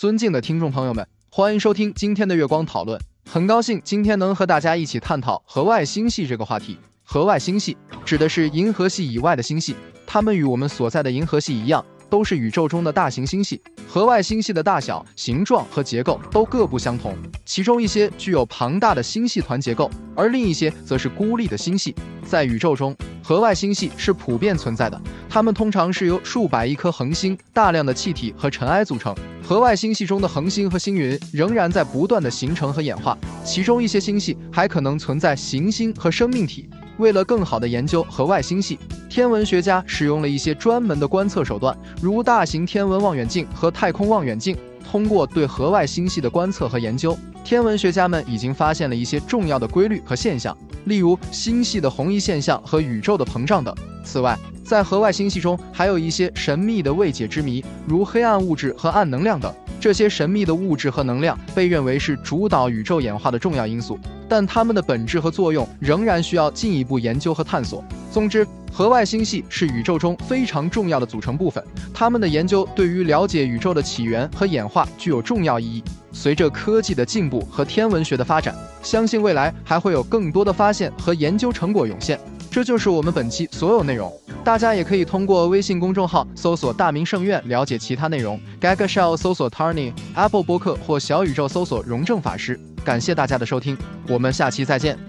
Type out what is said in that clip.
尊敬的听众朋友们，欢迎收听今天的月光讨论。很高兴今天能和大家一起探讨河外星系这个话题。河外星系指的是银河系以外的星系，它们与我们所在的银河系一样，都是宇宙中的大型星系。河外星系的大小、形状和结构都各不相同，其中一些具有庞大的星系团结构，而另一些则是孤立的星系。在宇宙中，河外星系是普遍存在的，它们通常是由数百亿颗恒星、大量的气体和尘埃组成。河外星系中的恒星和星云仍然在不断的形成和演化，其中一些星系还可能存在行星和生命体。为了更好地研究河外星系，天文学家使用了一些专门的观测手段，如大型天文望远镜和太空望远镜。通过对河外星系的观测和研究，天文学家们已经发现了一些重要的规律和现象，例如星系的红移现象和宇宙的膨胀等。此外，在河外星系中还有一些神秘的未解之谜，如黑暗物质和暗能量等。这些神秘的物质和能量被认为是主导宇宙演化的重要因素，但它们的本质和作用仍然需要进一步研究和探索。总之，河外星系是宇宙中非常重要的组成部分，它们的研究对于了解宇宙的起源和演化具有重要意义。随着科技的进步和天文学的发展，相信未来还会有更多的发现和研究成果涌现。这就是我们本期所有内容。大家也可以通过微信公众号搜索“大明圣院”了解其他内容。Gaga Shell 搜索 Tarny，Apple 播客或小宇宙搜索“荣正法师”。感谢大家的收听，我们下期再见。